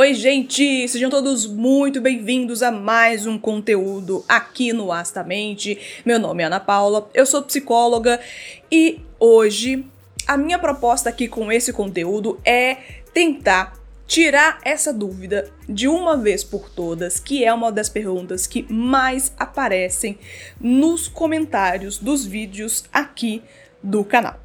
Oi, gente! Sejam todos muito bem-vindos a mais um conteúdo aqui no Astamente. Meu nome é Ana Paula, eu sou psicóloga e hoje a minha proposta aqui com esse conteúdo é tentar tirar essa dúvida de uma vez por todas, que é uma das perguntas que mais aparecem nos comentários dos vídeos aqui do canal.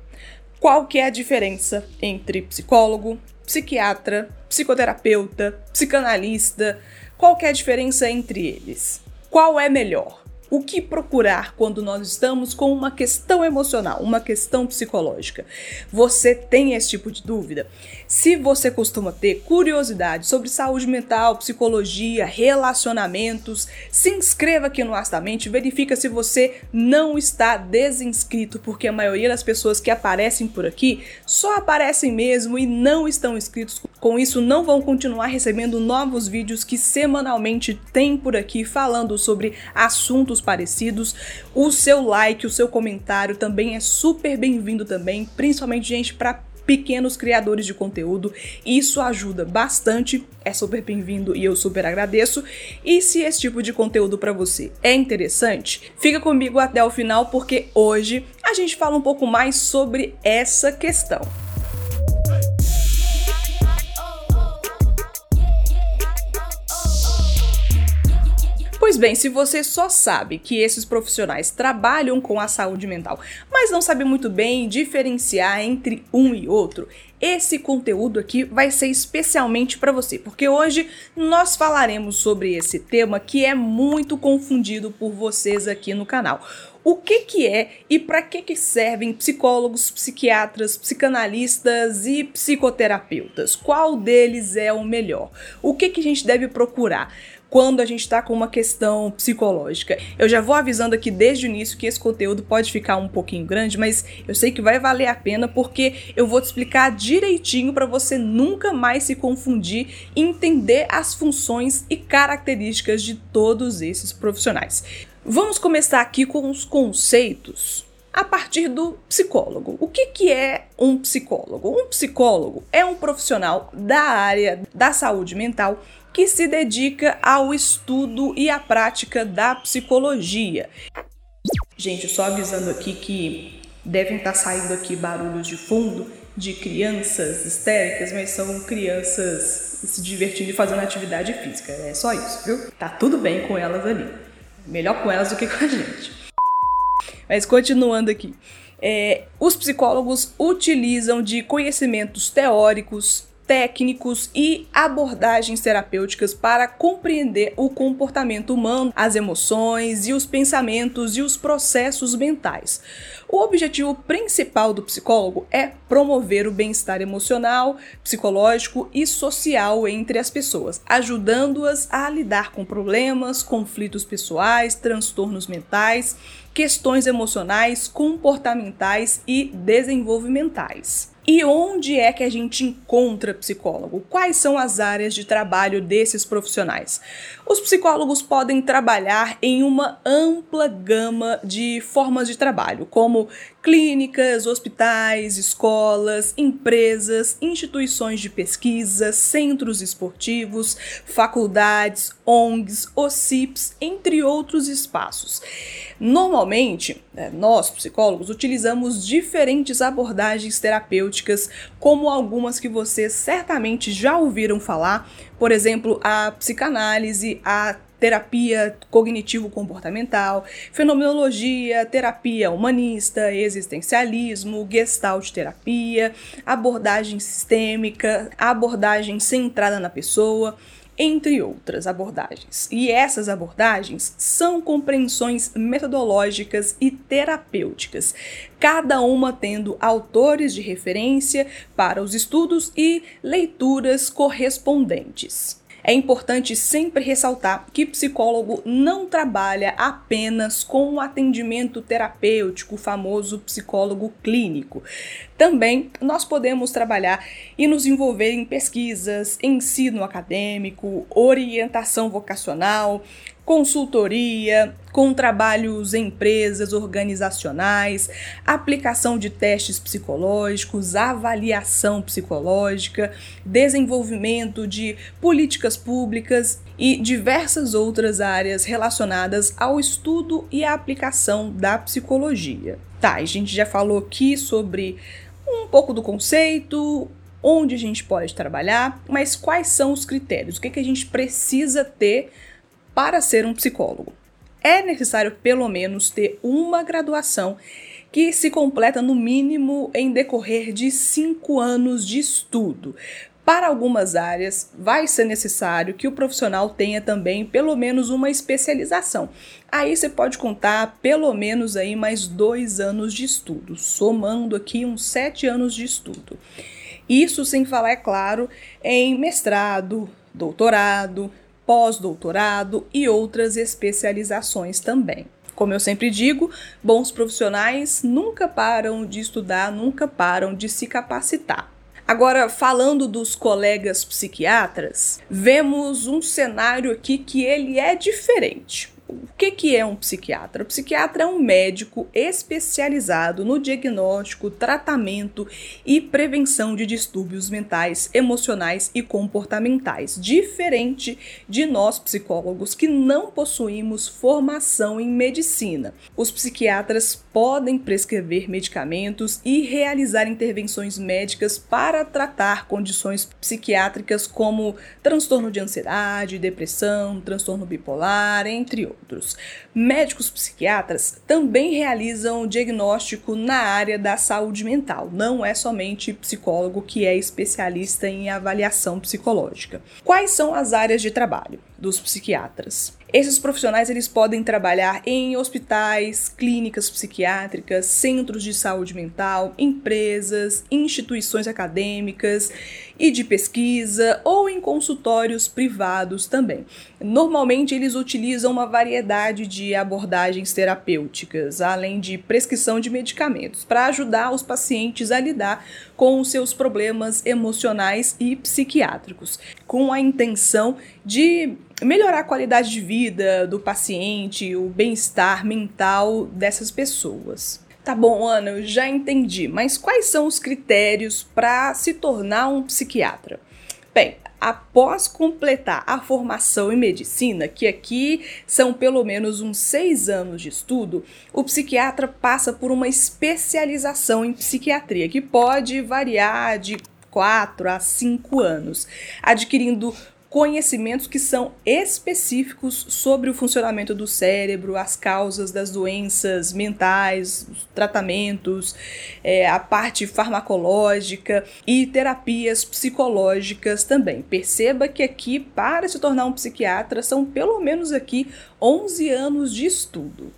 Qual que é a diferença entre psicólogo, psiquiatra, psicoterapeuta, psicanalista, qual é a diferença entre eles? Qual é melhor? O que procurar quando nós estamos com uma questão emocional, uma questão psicológica? Você tem esse tipo de dúvida? Se você costuma ter curiosidade sobre saúde mental, psicologia, relacionamentos, se inscreva aqui no Astamente, verifica se você não está desinscrito, porque a maioria das pessoas que aparecem por aqui só aparecem mesmo e não estão inscritos. Com isso, não vão continuar recebendo novos vídeos que semanalmente tem por aqui falando sobre assuntos parecidos. O seu like, o seu comentário também é super bem-vindo também, principalmente gente para pequenos criadores de conteúdo. Isso ajuda bastante, é super bem-vindo e eu super agradeço. E se esse tipo de conteúdo para você é interessante, fica comigo até o final porque hoje a gente fala um pouco mais sobre essa questão. Pois bem, se você só sabe que esses profissionais trabalham com a saúde mental, mas não sabe muito bem diferenciar entre um e outro, esse conteúdo aqui vai ser especialmente para você, porque hoje nós falaremos sobre esse tema que é muito confundido por vocês aqui no canal. O que que é e para que que servem psicólogos, psiquiatras, psicanalistas e psicoterapeutas? Qual deles é o melhor? O que que a gente deve procurar? Quando a gente está com uma questão psicológica. Eu já vou avisando aqui desde o início que esse conteúdo pode ficar um pouquinho grande, mas eu sei que vai valer a pena porque eu vou te explicar direitinho para você nunca mais se confundir e entender as funções e características de todos esses profissionais. Vamos começar aqui com os conceitos a partir do psicólogo. O que, que é um psicólogo? Um psicólogo é um profissional da área da saúde mental que se dedica ao estudo e à prática da psicologia. Gente, só avisando aqui que devem estar saindo aqui barulhos de fundo de crianças histéricas, mas são crianças se divertindo e fazendo atividade física. É só isso, viu? Tá tudo bem com elas ali. Melhor com elas do que com a gente. Mas continuando aqui. É, os psicólogos utilizam de conhecimentos teóricos, técnicos e abordagens terapêuticas para compreender o comportamento humano, as emoções e os pensamentos e os processos mentais. O objetivo principal do psicólogo é promover o bem-estar emocional, psicológico e social entre as pessoas, ajudando-as a lidar com problemas, conflitos pessoais, transtornos mentais, questões emocionais, comportamentais e desenvolvimentais. E onde é que a gente encontra psicólogo? Quais são as áreas de trabalho desses profissionais? Os psicólogos podem trabalhar em uma ampla gama de formas de trabalho, como clínicas, hospitais, escolas, empresas, instituições de pesquisa, centros esportivos, faculdades, ONGs, OCIPs, entre outros espaços. Normalmente, né, nós, psicólogos, utilizamos diferentes abordagens terapêuticas, como algumas que vocês certamente já ouviram falar, por exemplo, a psicanálise, a terapia cognitivo-comportamental, fenomenologia, terapia humanista, existencialismo, gestalt terapia, abordagem sistêmica, abordagem centrada na pessoa entre outras abordagens. E essas abordagens são compreensões metodológicas e terapêuticas, cada uma tendo autores de referência para os estudos e leituras correspondentes. É importante sempre ressaltar que psicólogo não trabalha apenas com o atendimento terapêutico, o famoso psicólogo clínico. Também nós podemos trabalhar e nos envolver em pesquisas, ensino acadêmico, orientação vocacional, consultoria, com trabalhos em empresas, organizacionais, aplicação de testes psicológicos, avaliação psicológica, desenvolvimento de políticas públicas e diversas outras áreas relacionadas ao estudo e à aplicação da psicologia. Tá, a gente já falou aqui sobre um pouco do conceito, onde a gente pode trabalhar, mas quais são os critérios? O que, que a gente precisa ter para ser um psicólogo? É necessário pelo menos ter uma graduação que se completa no mínimo em decorrer de cinco anos de estudo. Para algumas áreas, vai ser necessário que o profissional tenha também pelo menos uma especialização. Aí você pode contar pelo menos aí mais dois anos de estudo, somando aqui uns sete anos de estudo. Isso sem falar, é claro, em mestrado, doutorado, pós-doutorado e outras especializações também. Como eu sempre digo, bons profissionais nunca param de estudar, nunca param de se capacitar. Agora, falando dos colegas psiquiatras, vemos um cenário aqui que ele é diferente. O que, que é um psiquiatra? O psiquiatra é um médico especializado no diagnóstico, tratamento e prevenção de distúrbios mentais, emocionais e comportamentais, diferente de nós psicólogos que não possuímos formação em medicina. Os psiquiatras podem prescrever medicamentos e realizar intervenções médicas para tratar condições psiquiátricas como transtorno de ansiedade, depressão, transtorno bipolar, entre outros outros. Médicos psiquiatras também realizam diagnóstico na área da saúde mental, não é somente psicólogo que é especialista em avaliação psicológica. Quais são as áreas de trabalho dos psiquiatras? Esses profissionais eles podem trabalhar em hospitais, clínicas psiquiátricas, centros de saúde mental, empresas, instituições acadêmicas e de pesquisa ou em consultórios privados também. Normalmente eles utilizam uma variedade de abordagens terapêuticas, além de prescrição de medicamentos, para ajudar os pacientes a lidar com os seus problemas emocionais e psiquiátricos, com a intenção de melhorar a qualidade de vida do paciente, o bem-estar mental dessas pessoas. Tá bom, Ana, eu já entendi, mas quais são os critérios para se tornar um psiquiatra? Bem, após completar a formação em medicina, que aqui são pelo menos uns seis anos de estudo, o psiquiatra passa por uma especialização em psiquiatria, que pode variar de quatro a cinco anos, adquirindo conhecimentos que são específicos sobre o funcionamento do cérebro, as causas das doenças mentais, os tratamentos, é, a parte farmacológica e terapias psicológicas também. Perceba que aqui, para se tornar um psiquiatra, são pelo menos aqui 11 anos de estudo.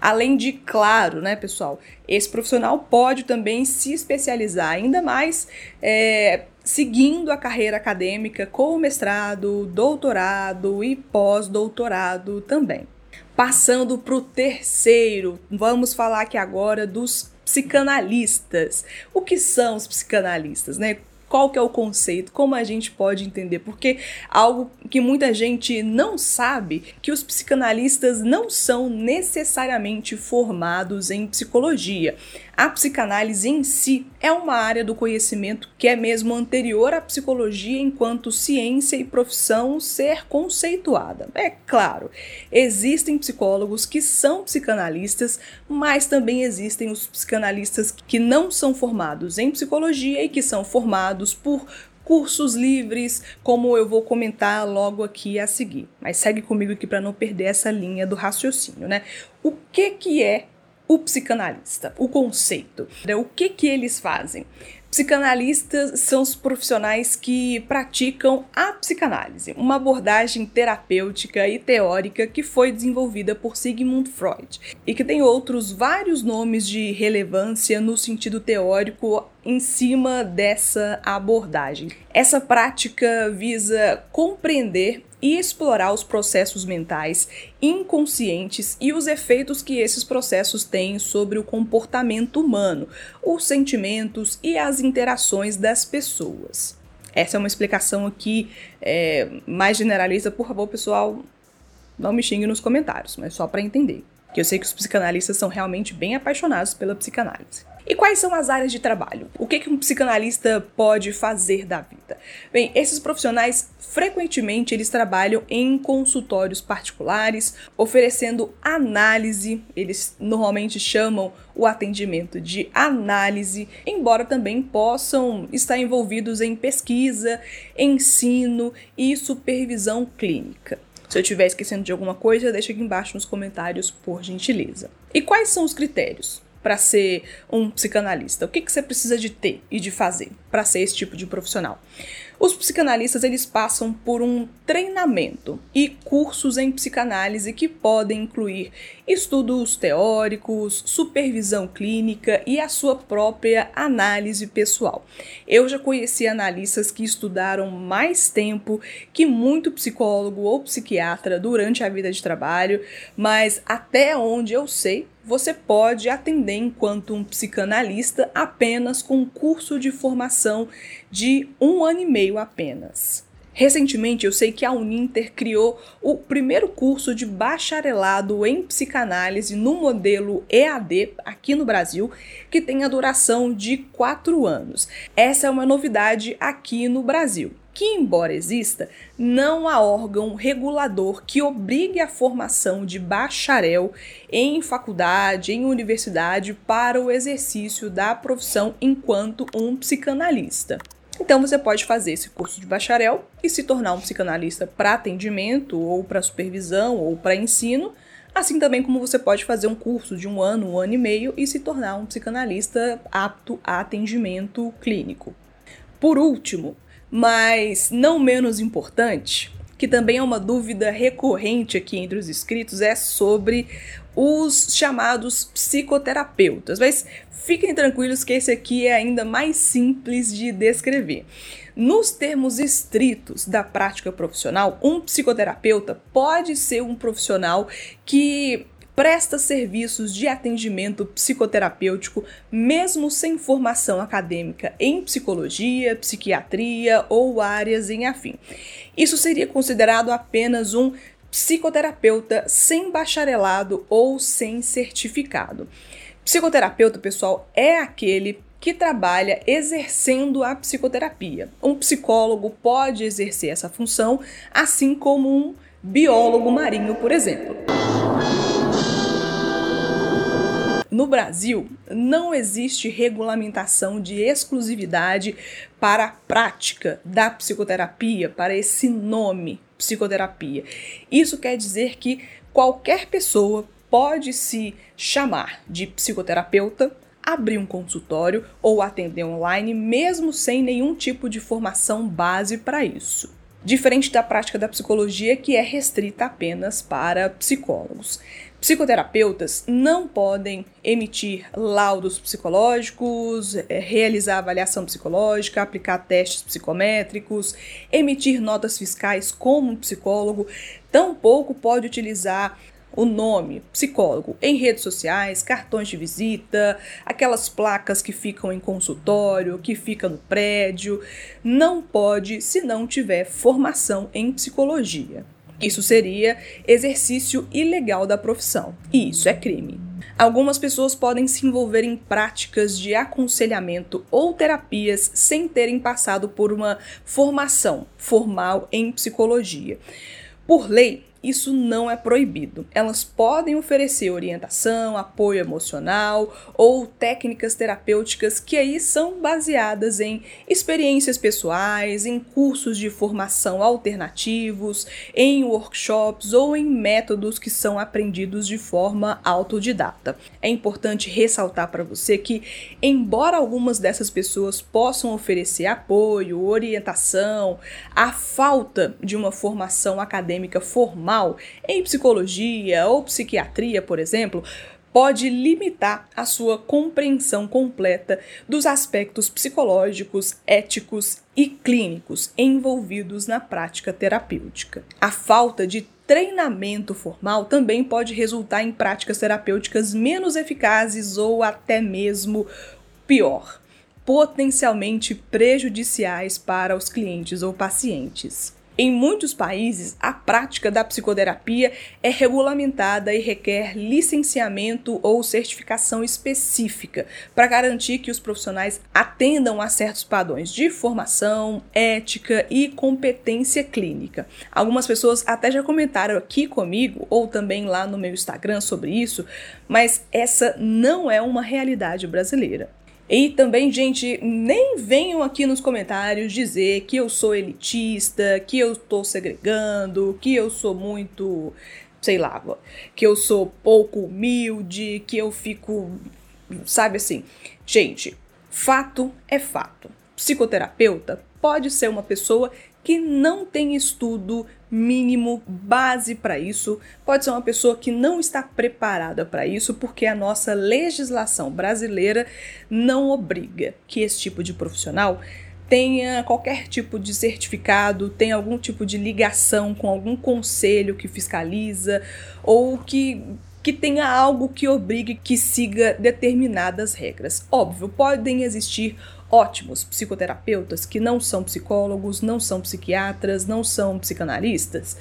Além de, claro, né, pessoal, esse profissional pode também se especializar ainda mais, é, seguindo a carreira acadêmica com mestrado, doutorado e pós-doutorado também. Passando para o terceiro, vamos falar aqui agora dos psicanalistas. O que são os psicanalistas, né? qual que é o conceito, como a gente pode entender, porque algo que muita gente não sabe, que os psicanalistas não são necessariamente formados em psicologia. A psicanálise em si é uma área do conhecimento que é mesmo anterior à psicologia enquanto ciência e profissão ser conceituada. É claro, existem psicólogos que são psicanalistas, mas também existem os psicanalistas que não são formados em psicologia e que são formados por cursos livres, como eu vou comentar logo aqui a seguir. Mas segue comigo aqui para não perder essa linha do raciocínio, né? O que que é o psicanalista, o conceito. Né? O que, que eles fazem? Psicanalistas são os profissionais que praticam a psicanálise, uma abordagem terapêutica e teórica que foi desenvolvida por Sigmund Freud e que tem outros vários nomes de relevância no sentido teórico em cima dessa abordagem. Essa prática visa compreender e explorar os processos mentais inconscientes e os efeitos que esses processos têm sobre o comportamento humano, os sentimentos e as interações das pessoas. Essa é uma explicação aqui é, mais generalista. Por favor, pessoal, não me xingue nos comentários, mas só para entender. Que eu sei que os psicanalistas são realmente bem apaixonados pela psicanálise. E quais são as áreas de trabalho? O que, que um psicanalista pode fazer da vida? Bem, esses profissionais frequentemente eles trabalham em consultórios particulares, oferecendo análise. Eles normalmente chamam o atendimento de análise, embora também possam estar envolvidos em pesquisa, ensino e supervisão clínica. Se eu estiver esquecendo de alguma coisa, deixa aqui embaixo nos comentários, por gentileza. E quais são os critérios? para ser um psicanalista? O que, que você precisa de ter e de fazer para ser esse tipo de profissional? Os psicanalistas eles passam por um treinamento e cursos em psicanálise que podem incluir estudos teóricos, supervisão clínica e a sua própria análise pessoal. Eu já conheci analistas que estudaram mais tempo que muito psicólogo ou psiquiatra durante a vida de trabalho, mas até onde eu sei, você pode atender enquanto um psicanalista apenas com um curso de formação de um ano e meio apenas. Recentemente, eu sei que a Uninter criou o primeiro curso de bacharelado em psicanálise no modelo EAD aqui no Brasil, que tem a duração de quatro anos. Essa é uma novidade aqui no Brasil que, embora exista, não há órgão regulador que obrigue a formação de bacharel em faculdade, em universidade, para o exercício da profissão enquanto um psicanalista. Então você pode fazer esse curso de bacharel e se tornar um psicanalista para atendimento, ou para supervisão, ou para ensino, assim também como você pode fazer um curso de um ano, um ano e meio e se tornar um psicanalista apto a atendimento clínico. Por último, mas não menos importante, que também é uma dúvida recorrente aqui entre os inscritos, é sobre os chamados psicoterapeutas. Mas fiquem tranquilos que esse aqui é ainda mais simples de descrever. Nos termos estritos da prática profissional, um psicoterapeuta pode ser um profissional que presta serviços de atendimento psicoterapêutico, mesmo sem formação acadêmica em psicologia, psiquiatria ou áreas em afim. Isso seria considerado apenas um psicoterapeuta sem bacharelado ou sem certificado. Psicoterapeuta, pessoal, é aquele que trabalha exercendo a psicoterapia. Um psicólogo pode exercer essa função, assim como um biólogo marinho, por exemplo. No Brasil, não existe regulamentação de exclusividade para a prática da psicoterapia, para esse nome psicoterapia. Isso quer dizer que qualquer pessoa pode se chamar de psicoterapeuta, abrir um consultório ou atender online, mesmo sem nenhum tipo de formação base para isso diferente da prática da psicologia que é restrita apenas para psicólogos. Psicoterapeutas não podem emitir laudos psicológicos, eh, realizar avaliação psicológica, aplicar testes psicométricos, emitir notas fiscais como um psicólogo, tampouco pode utilizar o nome psicólogo em redes sociais, cartões de visita, aquelas placas que ficam em consultório, que fica no prédio, não pode se não tiver formação em psicologia. Isso seria exercício ilegal da profissão, e isso é crime. Algumas pessoas podem se envolver em práticas de aconselhamento ou terapias sem terem passado por uma formação formal em psicologia. Por lei, isso não é proibido. Elas podem oferecer orientação, apoio emocional ou técnicas terapêuticas que aí são baseadas em experiências pessoais, em cursos de formação alternativos, em workshops ou em métodos que são aprendidos de forma autodidata. É importante ressaltar para você que, embora algumas dessas pessoas possam oferecer apoio, orientação, a falta de uma formação acadêmica formal em psicologia ou psiquiatria, por exemplo, pode limitar a sua compreensão completa dos aspectos psicológicos, éticos e clínicos envolvidos na prática terapêutica. A falta de treinamento formal também pode resultar em práticas terapêuticas menos eficazes ou até mesmo pior, potencialmente prejudiciais para os clientes ou pacientes. Em muitos países, a prática da psicoterapia é regulamentada e requer licenciamento ou certificação específica para garantir que os profissionais atendam a certos padrões de formação, ética e competência clínica. Algumas pessoas até já comentaram aqui comigo ou também lá no meu Instagram sobre isso, mas essa não é uma realidade brasileira. E também, gente, nem venham aqui nos comentários dizer que eu sou elitista, que eu estou segregando, que eu sou muito, sei lá, que eu sou pouco humilde, que eu fico, sabe assim. Gente, fato é fato. Psicoterapeuta pode ser uma pessoa que não tem estudo mínimo, base para isso. Pode ser uma pessoa que não está preparada para isso, porque a nossa legislação brasileira não obriga que esse tipo de profissional tenha qualquer tipo de certificado, tenha algum tipo de ligação com algum conselho que fiscaliza ou que que tenha algo que obrigue que siga determinadas regras. Óbvio, podem existir ótimos psicoterapeutas que não são psicólogos, não são psiquiatras, não são psicanalistas?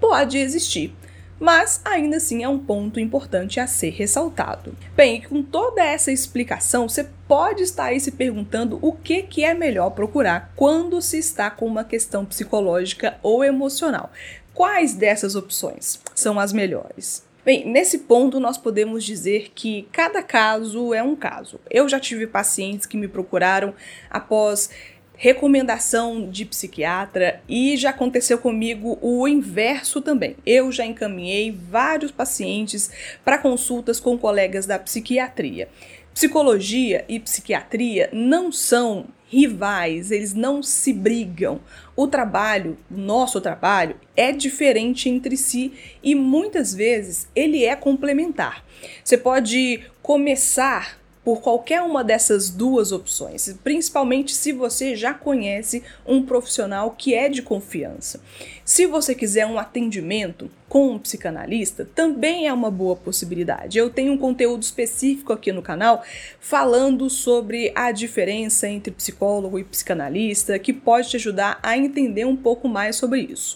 Pode existir, mas ainda assim é um ponto importante a ser ressaltado. Bem, com toda essa explicação, você pode estar aí se perguntando o que, que é melhor procurar quando se está com uma questão psicológica ou emocional. Quais dessas opções são as melhores? Bem, nesse ponto nós podemos dizer que cada caso é um caso. Eu já tive pacientes que me procuraram após recomendação de psiquiatra e já aconteceu comigo o inverso também. Eu já encaminhei vários pacientes para consultas com colegas da psiquiatria. Psicologia e psiquiatria não são rivais, eles não se brigam. O trabalho, o nosso trabalho, é diferente entre si e muitas vezes ele é complementar. Você pode começar por qualquer uma dessas duas opções, principalmente se você já conhece um profissional que é de confiança. Se você quiser um atendimento com um psicanalista, também é uma boa possibilidade. Eu tenho um conteúdo específico aqui no canal falando sobre a diferença entre psicólogo e psicanalista, que pode te ajudar a entender um pouco mais sobre isso.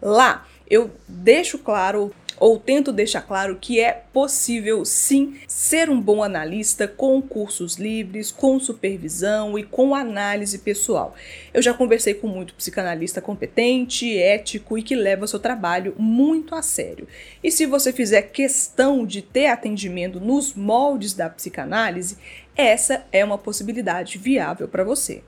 Lá eu deixo claro ou tento deixar claro que é possível sim ser um bom analista com cursos livres, com supervisão e com análise pessoal. Eu já conversei com muito psicanalista competente, ético e que leva seu trabalho muito a sério. E se você fizer questão de ter atendimento nos moldes da psicanálise, essa é uma possibilidade viável para você.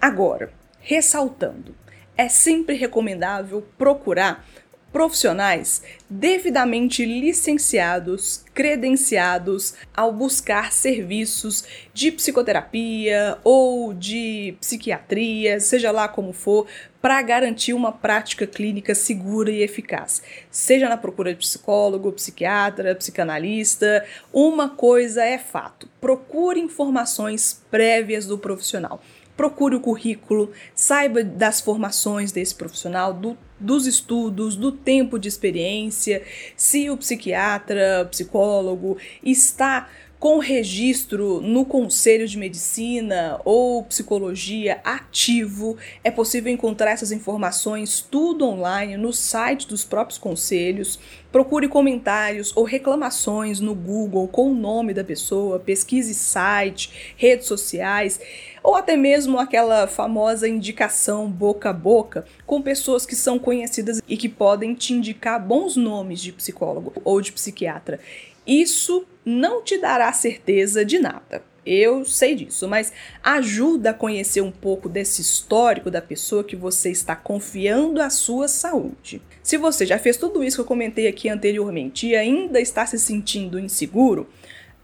Agora, ressaltando, é sempre recomendável procurar profissionais devidamente licenciados, credenciados ao buscar serviços de psicoterapia ou de psiquiatria, seja lá como for, para garantir uma prática clínica segura e eficaz. Seja na procura de psicólogo, psiquiatra, psicanalista, uma coisa é fato: procure informações prévias do profissional procure o currículo, saiba das formações desse profissional, do, dos estudos, do tempo de experiência, se o psiquiatra, psicólogo está com registro no Conselho de Medicina ou Psicologia ativo, é possível encontrar essas informações tudo online no site dos próprios conselhos. Procure comentários ou reclamações no Google com o nome da pessoa, pesquise site, redes sociais ou até mesmo aquela famosa indicação boca a boca com pessoas que são conhecidas e que podem te indicar bons nomes de psicólogo ou de psiquiatra. Isso não te dará certeza de nada. Eu sei disso, mas ajuda a conhecer um pouco desse histórico da pessoa que você está confiando a sua saúde. Se você já fez tudo isso que eu comentei aqui anteriormente e ainda está se sentindo inseguro,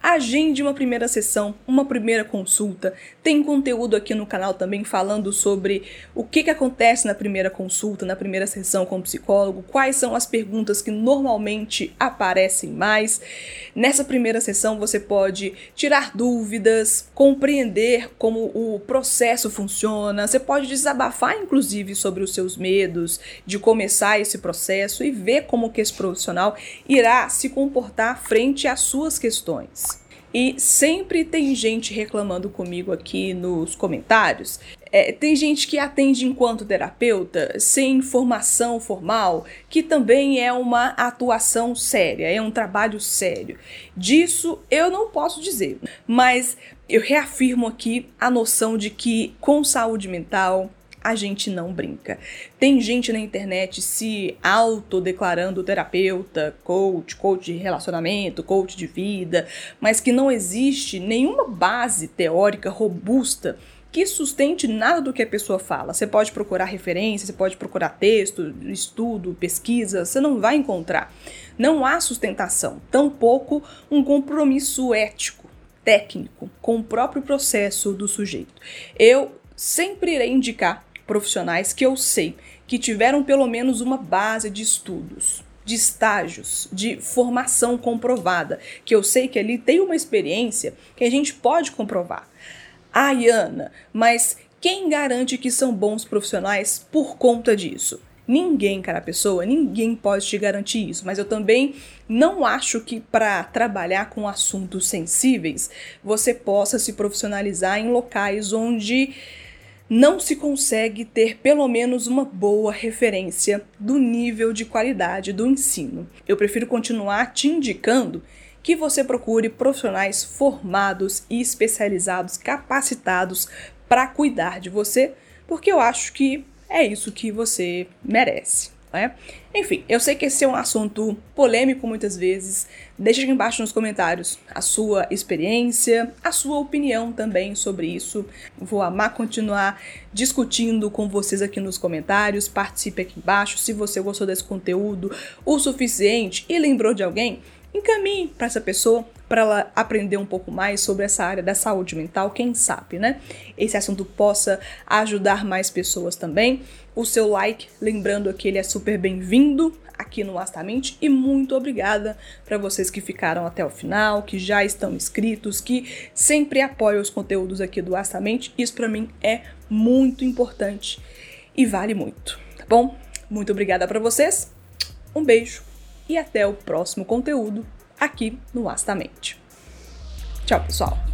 agende uma primeira sessão, uma primeira consulta. Tem conteúdo aqui no canal também falando sobre o que, que acontece na primeira consulta, na primeira sessão com o psicólogo, quais são as perguntas que normalmente aparecem mais. Nessa primeira sessão você pode tirar dúvidas, compreender como o processo funciona, você pode desabafar inclusive sobre os seus medos de começar esse processo e ver como que esse profissional irá se comportar frente às suas questões. E sempre tem gente reclamando comigo aqui nos comentários. É, tem gente que atende enquanto terapeuta sem formação formal, que também é uma atuação séria, é um trabalho sério. Disso eu não posso dizer, mas eu reafirmo aqui a noção de que com saúde mental, a gente não brinca. Tem gente na internet se autodeclarando terapeuta, coach, coach de relacionamento, coach de vida, mas que não existe nenhuma base teórica robusta que sustente nada do que a pessoa fala. Você pode procurar referência, você pode procurar texto, estudo, pesquisa, você não vai encontrar. Não há sustentação, tampouco um compromisso ético, técnico, com o próprio processo do sujeito. Eu sempre irei indicar profissionais que eu sei que tiveram pelo menos uma base de estudos, de estágios, de formação comprovada, que eu sei que ali tem uma experiência que a gente pode comprovar. Ah, Ana, mas quem garante que são bons profissionais por conta disso? Ninguém, cara pessoa, ninguém pode te garantir isso, mas eu também não acho que para trabalhar com assuntos sensíveis você possa se profissionalizar em locais onde não se consegue ter pelo menos uma boa referência do nível de qualidade do ensino. Eu prefiro continuar te indicando que você procure profissionais formados e especializados, capacitados para cuidar de você, porque eu acho que é isso que você merece. Né? Enfim, eu sei que esse é um assunto polêmico muitas vezes. Deixe aqui embaixo nos comentários a sua experiência, a sua opinião também sobre isso. Vou amar continuar discutindo com vocês aqui nos comentários. Participe aqui embaixo. Se você gostou desse conteúdo o suficiente e lembrou de alguém, encaminhe para essa pessoa para ela aprender um pouco mais sobre essa área da saúde mental, quem sabe, né? Esse assunto possa ajudar mais pessoas também. O seu like, lembrando que ele é super bem-vindo aqui no Astamente e muito obrigada para vocês que ficaram até o final, que já estão inscritos, que sempre apoiam os conteúdos aqui do Astamente. Isso para mim é muito importante e vale muito, tá bom? Muito obrigada para vocês. Um beijo e até o próximo conteúdo aqui no Astamente. Tchau, pessoal!